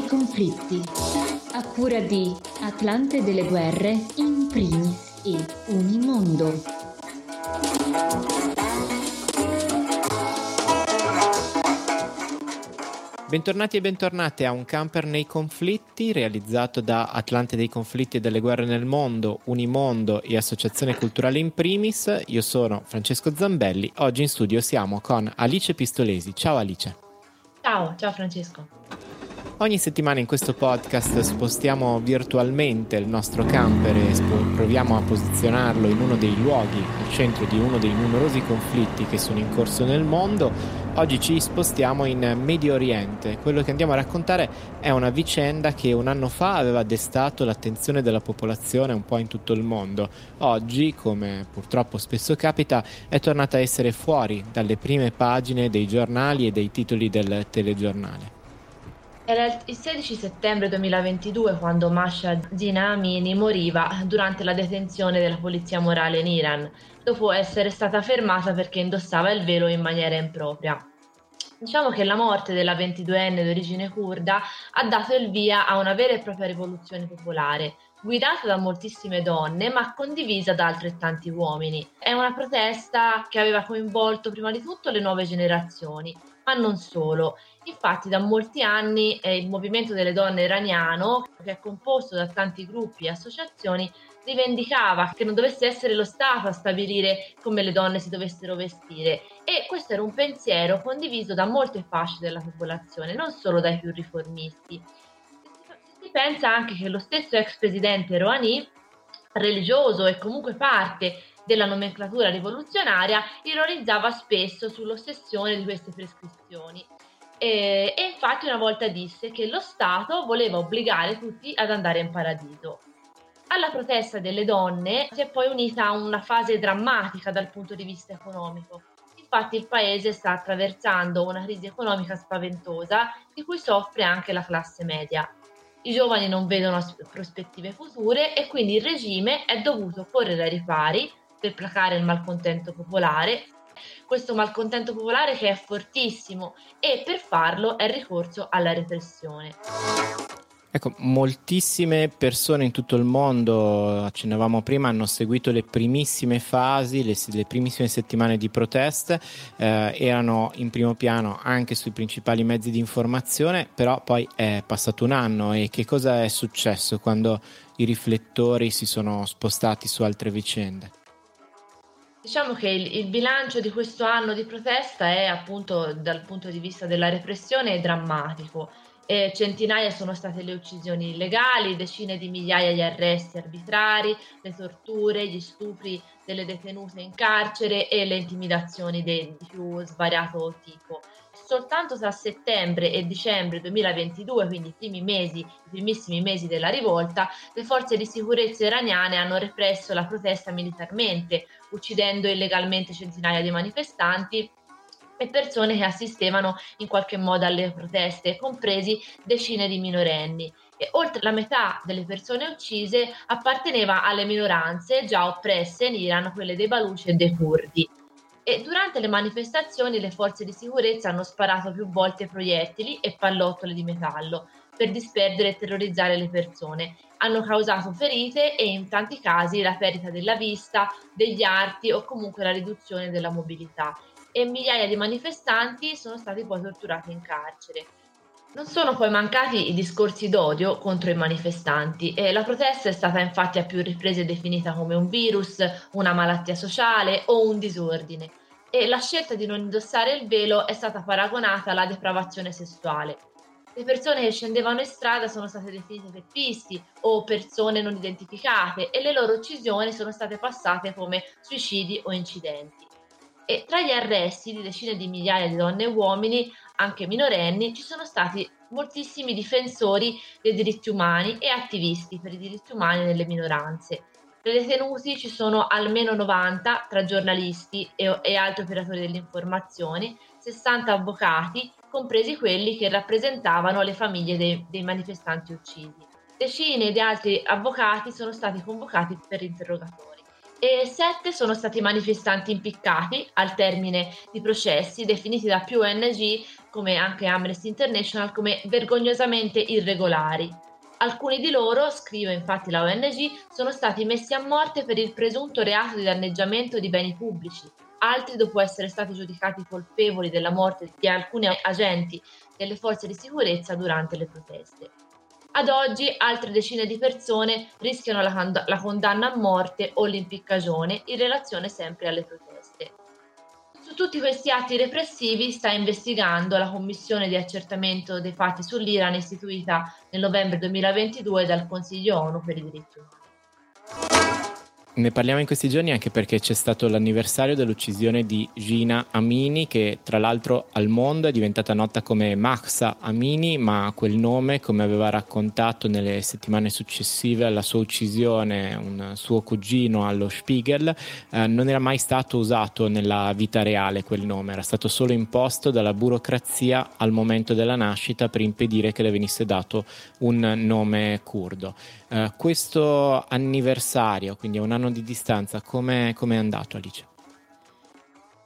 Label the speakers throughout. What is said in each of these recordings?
Speaker 1: nei conflitti. A cura di Atlante delle guerre in primis e Unimondo.
Speaker 2: Bentornati e bentornate a Un camper nei conflitti, realizzato da Atlante dei conflitti e delle guerre nel mondo, Unimondo e Associazione Culturale in primis. Io sono Francesco Zambelli. Oggi in studio siamo con Alice Pistolesi. Ciao Alice.
Speaker 3: Ciao, ciao Francesco.
Speaker 2: Ogni settimana in questo podcast spostiamo virtualmente il nostro camper e proviamo a posizionarlo in uno dei luoghi, al centro di uno dei numerosi conflitti che sono in corso nel mondo. Oggi ci spostiamo in Medio Oriente. Quello che andiamo a raccontare è una vicenda che un anno fa aveva destato l'attenzione della popolazione un po' in tutto il mondo. Oggi, come purtroppo spesso capita, è tornata a essere fuori dalle prime pagine dei giornali e dei titoli del telegiornale.
Speaker 3: Era il 16 settembre 2022 quando Masha Zina Amini moriva durante la detenzione della polizia morale in Iran, dopo essere stata fermata perché indossava il velo in maniera impropria. Diciamo che la morte della 22enne di origine kurda ha dato il via a una vera e propria rivoluzione popolare, guidata da moltissime donne ma condivisa da altrettanti uomini. È una protesta che aveva coinvolto prima di tutto le nuove generazioni, ma non solo. Infatti da molti anni eh, il movimento delle donne iraniano, che è composto da tanti gruppi e associazioni, rivendicava che non dovesse essere lo Stato a stabilire come le donne si dovessero vestire e questo era un pensiero condiviso da molte fasce della popolazione, non solo dai più riformisti. Si pensa anche che lo stesso ex presidente Rouhani, religioso e comunque parte della nomenclatura rivoluzionaria, ironizzava spesso sull'ossessione di queste prescrizioni. E, e infatti una volta disse che lo Stato voleva obbligare tutti ad andare in paradiso. Alla protesta delle donne si è poi unita una fase drammatica dal punto di vista economico. Infatti il paese sta attraversando una crisi economica spaventosa di cui soffre anche la classe media. I giovani non vedono prospettive future e quindi il regime è dovuto correre ai ripari per placare il malcontento popolare, questo malcontento popolare che è fortissimo e per farlo è ricorso alla repressione.
Speaker 2: Ecco, moltissime persone in tutto il mondo, accennavamo prima, hanno seguito le primissime fasi, le, le primissime settimane di proteste, eh, erano in primo piano anche sui principali mezzi di informazione, però poi è passato un anno e che cosa è successo quando i riflettori si sono spostati su altre vicende?
Speaker 3: Diciamo che il, il, bilancio di questo anno di protesta è appunto dal punto di vista della repressione drammatico. E centinaia sono state le uccisioni illegali, decine di migliaia gli arresti arbitrari, le torture, gli stupri delle detenute in carcere e le intimidazioni di più svariato tipo soltanto tra settembre e dicembre 2022, quindi i primi mesi, i primissimi mesi della rivolta, le forze di sicurezza iraniane hanno represso la protesta militarmente, uccidendo illegalmente centinaia di manifestanti e persone che assistevano in qualche modo alle proteste, compresi decine di minorenni. E oltre la metà delle persone uccise apparteneva alle minoranze già oppresse in Iran, quelle dei Baluci e dei Curdi e durante le manifestazioni le forze di sicurezza hanno sparato più volte proiettili e pallottole di metallo per disperdere e terrorizzare le persone. Hanno causato ferite e in tanti casi la perdita della vista, degli arti o comunque la riduzione della mobilità. E migliaia di manifestanti sono stati poi torturati in carcere. Non sono poi mancati i discorsi d'odio contro i manifestanti e la protesta è stata infatti a più riprese definita come un virus, una malattia sociale o un disordine e la scelta di non indossare il velo è stata paragonata alla depravazione sessuale. Le persone che scendevano in strada sono state definite teppisti o persone non identificate e le loro uccisioni sono state passate come suicidi o incidenti. E tra gli arresti di decine di migliaia di donne e uomini anche minorenni, ci sono stati moltissimi difensori dei diritti umani e attivisti per i diritti umani nelle minoranze. Tra i detenuti ci sono almeno 90 tra giornalisti e, e altri operatori dell'informazione, 60 avvocati, compresi quelli che rappresentavano le famiglie dei, dei manifestanti uccisi. Decine di altri avvocati sono stati convocati per interrogatori e sette sono stati manifestanti impiccati al termine di processi definiti da più ONG come anche Amnesty International, come vergognosamente irregolari. Alcuni di loro, scrive infatti la ONG, sono stati messi a morte per il presunto reato di danneggiamento di beni pubblici, altri dopo essere stati giudicati colpevoli della morte di alcuni agenti delle forze di sicurezza durante le proteste. Ad oggi altre decine di persone rischiano la, la condanna a morte o l'impiccagione in relazione sempre alle proteste. Su tutti questi atti repressivi sta investigando la commissione di accertamento dei fatti sull'Iran istituita nel novembre 2022 dal Consiglio ONU per i diritti umani.
Speaker 2: Ne parliamo in questi giorni anche perché c'è stato l'anniversario dell'uccisione di Gina Amini, che tra l'altro al mondo è diventata nota come Mahsa Amini, ma quel nome, come aveva raccontato nelle settimane successive alla sua uccisione un suo cugino allo Spiegel, eh, non era mai stato usato nella vita reale quel nome, era stato solo imposto dalla burocrazia al momento della nascita per impedire che le venisse dato un nome curdo. Eh, questo anniversario, quindi a un anno di distanza, come è andato Alice?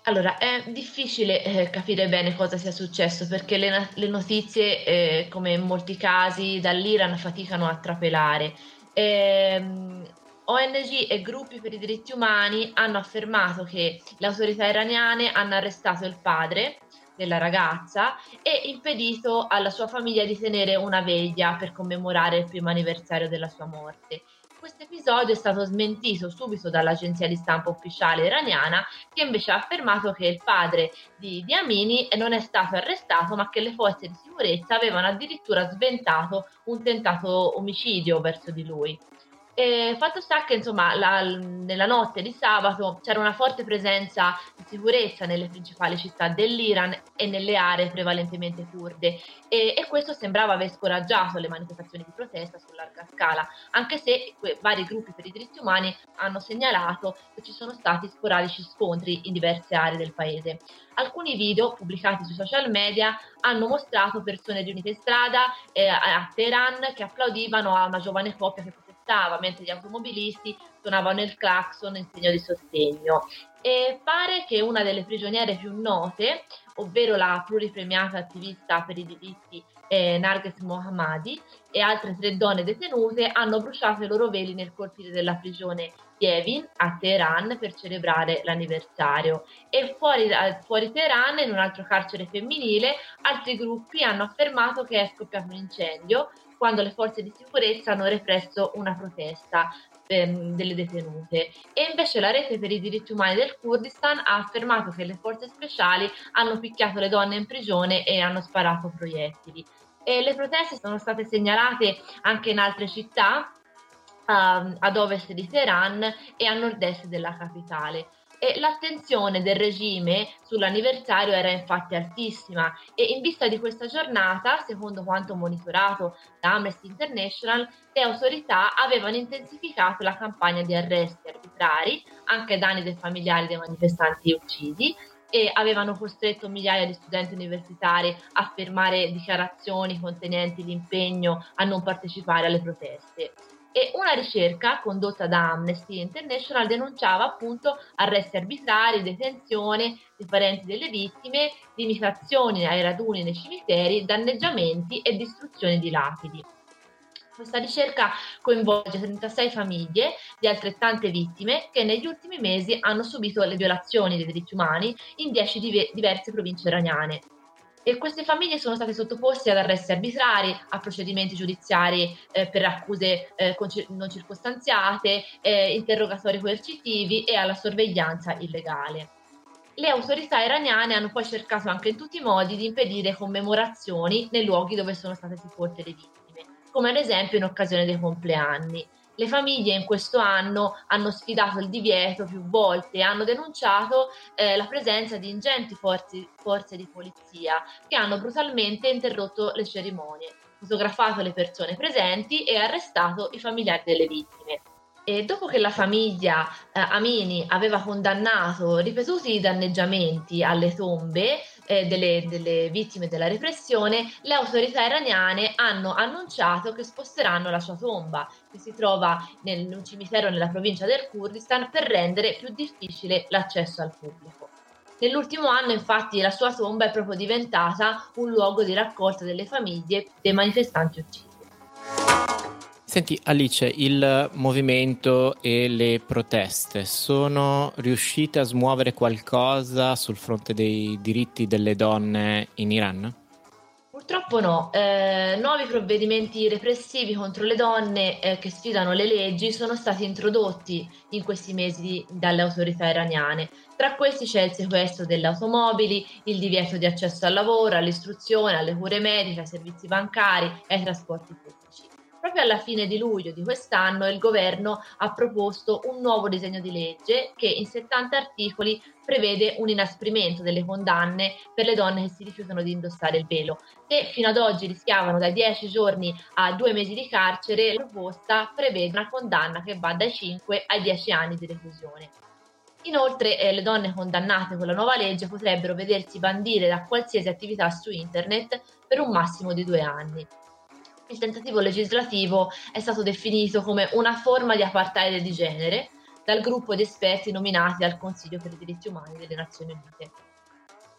Speaker 3: Allora, è difficile eh, capire bene cosa sia successo perché le, le notizie, eh, come in molti casi, dall'Iran faticano a trapelare. Eh, ONG e gruppi per i diritti umani hanno affermato che le autorità iraniane hanno arrestato il padre della ragazza e impedito alla sua famiglia di tenere una veglia per commemorare il primo anniversario della sua morte. Questo episodio è stato smentito subito dall'agenzia di stampa ufficiale iraniana che invece ha affermato che il padre di, di Amini non è stato arrestato ma che le forze di sicurezza avevano addirittura sventato un tentato omicidio verso di lui. E fatto sta che insomma la, nella notte di sabato c'era una forte presenza di sicurezza nelle principali città dell'Iran e nelle aree prevalentemente kurde e, e questo sembrava aver scoraggiato le manifestazioni di protesta su larga scala, anche se que- vari gruppi per i diritti umani hanno segnalato che ci sono stati sporadici scontri in diverse aree del paese. Alcuni video pubblicati sui social media hanno mostrato persone riunite in strada eh, a Teheran che applaudivano a una giovane coppia che aspettava mentre gli automobilisti suonavano il clacson in segno di sostegno. E pare che una delle prigioniere più note, ovvero la pluripremiata attivista per i diritti eh, Narges Mohammadi e altre tre donne detenute hanno bruciato i loro veli nel cortile della prigione Yevin a Teheran per celebrare l'anniversario e fuori, fuori Teheran in un altro carcere femminile altri gruppi hanno affermato che è scoppiato un incendio quando le forze di sicurezza hanno represso una protesta ehm, delle detenute. E invece la rete per i diritti umani del Kurdistan ha affermato che le forze speciali hanno picchiato le donne in prigione e hanno sparato proiettili. E le proteste sono state segnalate anche in altre città, uh, ad ovest di Teheran e a nord-est della capitale. E l'attenzione del regime sull'anniversario era infatti altissima e in vista di questa giornata, secondo quanto monitorato da Amnesty International, le autorità avevano intensificato la campagna di arresti arbitrari anche ai danni dei familiari dei manifestanti uccisi e avevano costretto migliaia di studenti universitari a firmare dichiarazioni contenenti l'impegno a non partecipare alle proteste e una ricerca condotta da Amnesty International denunciava appunto arresti arbitrari, detenzione dei parenti delle vittime, limitazioni ai raduni nei cimiteri, danneggiamenti e distruzione di lapidi. Questa ricerca coinvolge 36 famiglie di altrettante vittime che negli ultimi mesi hanno subito le violazioni dei diritti umani in 10 div- diverse province iraniane e queste famiglie sono state sottoposte ad arresti arbitrari, a procedimenti giudiziari eh, per accuse eh, non circostanziate, eh, interrogatori coercitivi e alla sorveglianza illegale. Le autorità iraniane hanno poi cercato anche in tutti i modi di impedire commemorazioni nei luoghi dove sono state sepolte le vittime, come ad esempio in occasione dei compleanni. Le famiglie in questo anno hanno sfidato il divieto più volte e hanno denunciato eh, la presenza di ingenti forze, forze di polizia che hanno brutalmente interrotto le cerimonie, fotografato le persone presenti e arrestato i familiari delle vittime. E dopo che la famiglia eh, Amini aveva condannato ripetuti danneggiamenti alle tombe eh, delle, delle, vittime della repressione, le autorità iraniane hanno annunciato che sposteranno la sua tomba, che si trova nel, in un cimitero nella provincia del Kurdistan, per rendere più difficile l'accesso al pubblico. Nell'ultimo anno infatti la sua tomba è proprio diventata un luogo di raccolta delle famiglie dei manifestanti uccisi.
Speaker 2: Senti Alice, il movimento e le proteste sono riuscite a smuovere qualcosa sul fronte dei diritti delle donne in Iran?
Speaker 3: Purtroppo no, eh, nuovi provvedimenti repressivi contro le donne eh, che sfidano le leggi sono stati introdotti in questi mesi dalle autorità iraniane. Tra questi c'è il sequestro delle automobili, il divieto di accesso al lavoro, all'istruzione, alle cure mediche, ai servizi bancari e ai trasporti pubblici. Proprio alla fine di luglio di quest'anno il governo ha proposto un nuovo disegno di legge che in 70 articoli prevede un inasprimento delle condanne per le donne che si rifiutano di indossare il velo, che fino ad oggi rischiavano da 10 giorni a 2 mesi di carcere. La proposta prevede una condanna che va dai 5 ai 10 anni di reclusione. Inoltre eh, le donne condannate con la nuova legge potrebbero vedersi bandire da qualsiasi attività su internet per un massimo di due anni il tentativo legislativo è stato definito come una forma di apartheid di genere dal gruppo di esperti nominati dal Consiglio per i diritti umani delle Nazioni Unite.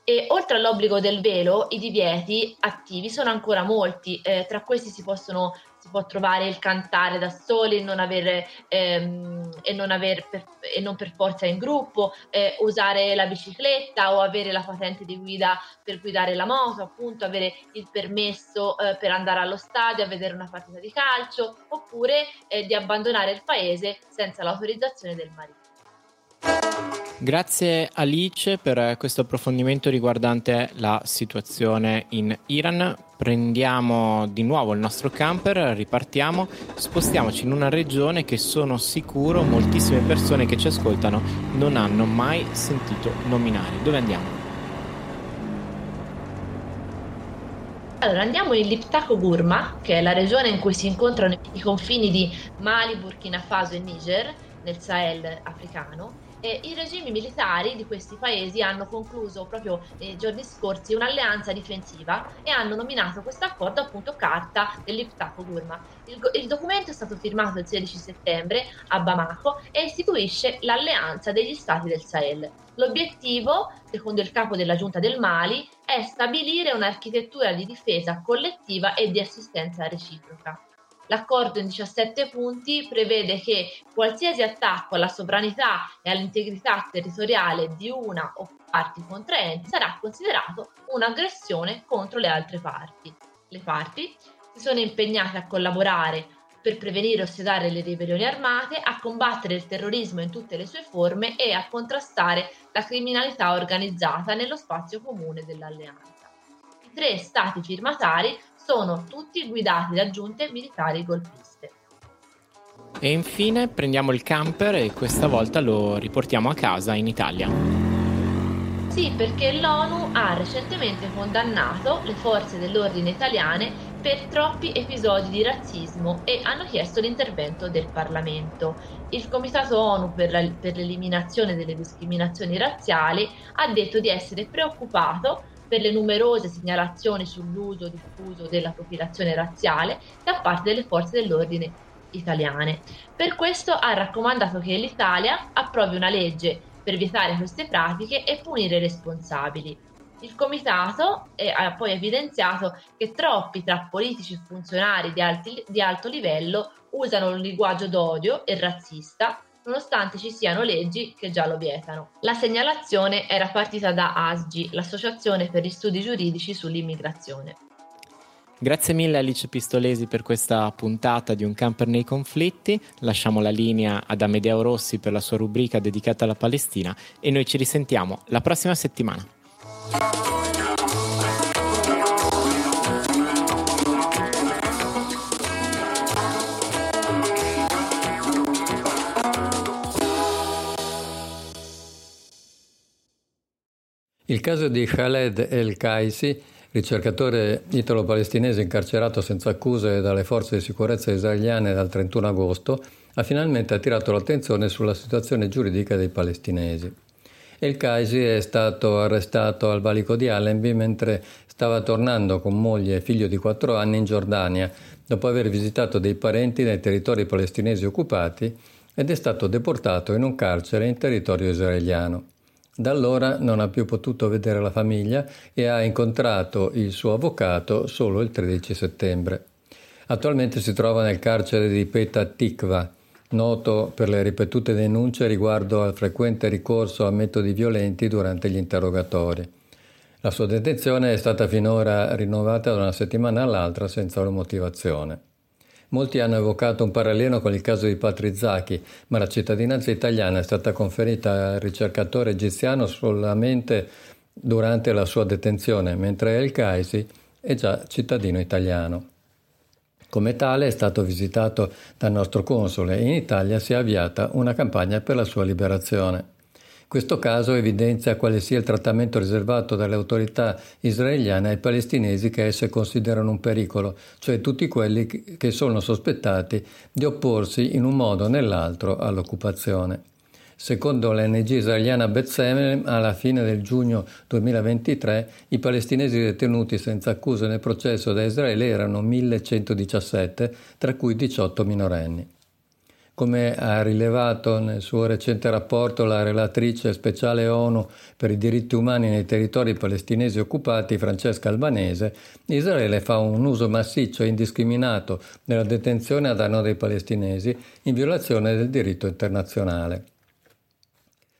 Speaker 3: E oltre all'obbligo del velo, i divieti attivi sono ancora molti, eh, tra questi si possono si può trovare il cantare da soli non aver, ehm, e, non aver per, e non per forza in gruppo, eh, usare la bicicletta o avere la patente di guida per guidare la moto, appunto avere il permesso eh, per andare allo stadio a vedere una partita di calcio oppure eh, di abbandonare il paese senza l'autorizzazione del marito.
Speaker 2: Grazie Alice per questo approfondimento riguardante la situazione in Iran. Prendiamo di nuovo il nostro camper, ripartiamo, spostiamoci in una regione che sono sicuro moltissime persone che ci ascoltano non hanno mai sentito nominare. Dove andiamo?
Speaker 3: Allora, andiamo in Liptako Gurma, che è la regione in cui si incontrano i confini di Mali, Burkina Faso e Niger, nel Sahel africano eh, i regimi militari di questi paesi hanno concluso proprio nei eh, giorni scorsi un'alleanza difensiva e hanno nominato questo accordo appunto Carta dell'Iptaco Gurma. Il, il, documento è stato firmato il 16 settembre a Bamako e istituisce l'alleanza degli stati del Sahel. L'obiettivo, secondo il capo della giunta del Mali, è stabilire un'architettura di difesa collettiva e di assistenza reciproca. L'accordo in 17 punti prevede che qualsiasi attacco alla sovranità e all'integrità territoriale di una o parti contraenti sarà considerato un'aggressione contro le altre parti. Le parti si sono impegnate a collaborare per prevenire o sedare le ribellioni armate, a combattere il terrorismo in tutte le sue forme e a contrastare la criminalità organizzata nello spazio comune dell'alleanza. Tre stati firmatari sono tutti guidati da giunte militari golpiste.
Speaker 2: E infine prendiamo il camper e questa volta lo riportiamo a casa in Italia.
Speaker 3: Sì, perché l'ONU ha recentemente condannato le forze dell'ordine italiane per troppi episodi di razzismo e hanno chiesto l'intervento del Parlamento. Il Comitato ONU per, la, per l'eliminazione delle discriminazioni razziali ha detto di essere preoccupato per le numerose segnalazioni sull'uso diffuso della profilazione razziale da parte delle forze dell'ordine italiane. Per questo ha raccomandato che l'Italia approvi una legge per vietare queste pratiche e punire i responsabili. Il comitato ha poi evidenziato che troppi tra politici e funzionari di, alti, di alto livello usano un linguaggio d'odio e razzista nonostante ci siano leggi che già lo vietano. La segnalazione era partita da ASGI, l'Associazione per gli Studi Giuridici sull'Immigrazione.
Speaker 2: Grazie mille Alice Pistolesi per questa puntata di Un camper nei conflitti. Lasciamo la linea ad Amedeo Rossi per la sua rubrica dedicata alla Palestina e noi ci risentiamo la prossima settimana.
Speaker 4: Il caso di Khaled El Kaisi, ricercatore italo-palestinese incarcerato senza accuse dalle forze di sicurezza israeliane dal 31 agosto, ha finalmente attirato l'attenzione sulla situazione giuridica dei palestinesi. El Kaisi è stato arrestato al valico di Allenby mentre stava tornando con moglie e figlio di 4 anni in Giordania, dopo aver visitato dei parenti nei territori palestinesi occupati ed è stato deportato in un carcere in territorio israeliano. Da allora non ha più potuto vedere la famiglia e ha incontrato il suo avvocato solo il 13 settembre. Attualmente si trova nel carcere di Petah Tikva, noto per le ripetute denunce riguardo al frequente ricorso a metodi violenti durante gli interrogatori. La sua detenzione è stata finora rinnovata da una settimana all'altra senza una motivazione. Molti hanno evocato un parallelo con il caso di Patrizzacchi, ma la cittadinanza italiana è stata conferita al ricercatore egiziano solamente durante la sua detenzione, mentre El Kaisi è già cittadino italiano. Come tale è stato visitato dal nostro console e in Italia si è avviata una campagna per la sua liberazione. Questo caso evidenzia quale sia il trattamento riservato dalle autorità israeliane ai palestinesi che esse considerano un pericolo, cioè tutti quelli che sono sospettati di opporsi in un modo o nell'altro all'occupazione. Secondo l'NG israeliana Bethlehem, alla fine del giugno 2023 i palestinesi detenuti senza accuse nel processo da Israele erano 1117, tra cui 18 minorenni. Come ha rilevato nel suo recente rapporto la relatrice speciale ONU per i diritti umani nei territori palestinesi occupati, Francesca Albanese, Israele fa un uso massiccio e indiscriminato della detenzione a danno dei palestinesi in violazione del diritto internazionale.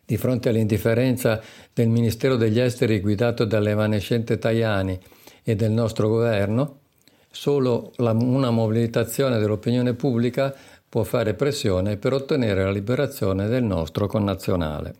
Speaker 4: Di fronte all'indifferenza del Ministero degli Esteri guidato dall'evanescente Tajani e del nostro governo, solo la, una mobilitazione dell'opinione pubblica può fare pressione per ottenere la liberazione del nostro connazionale.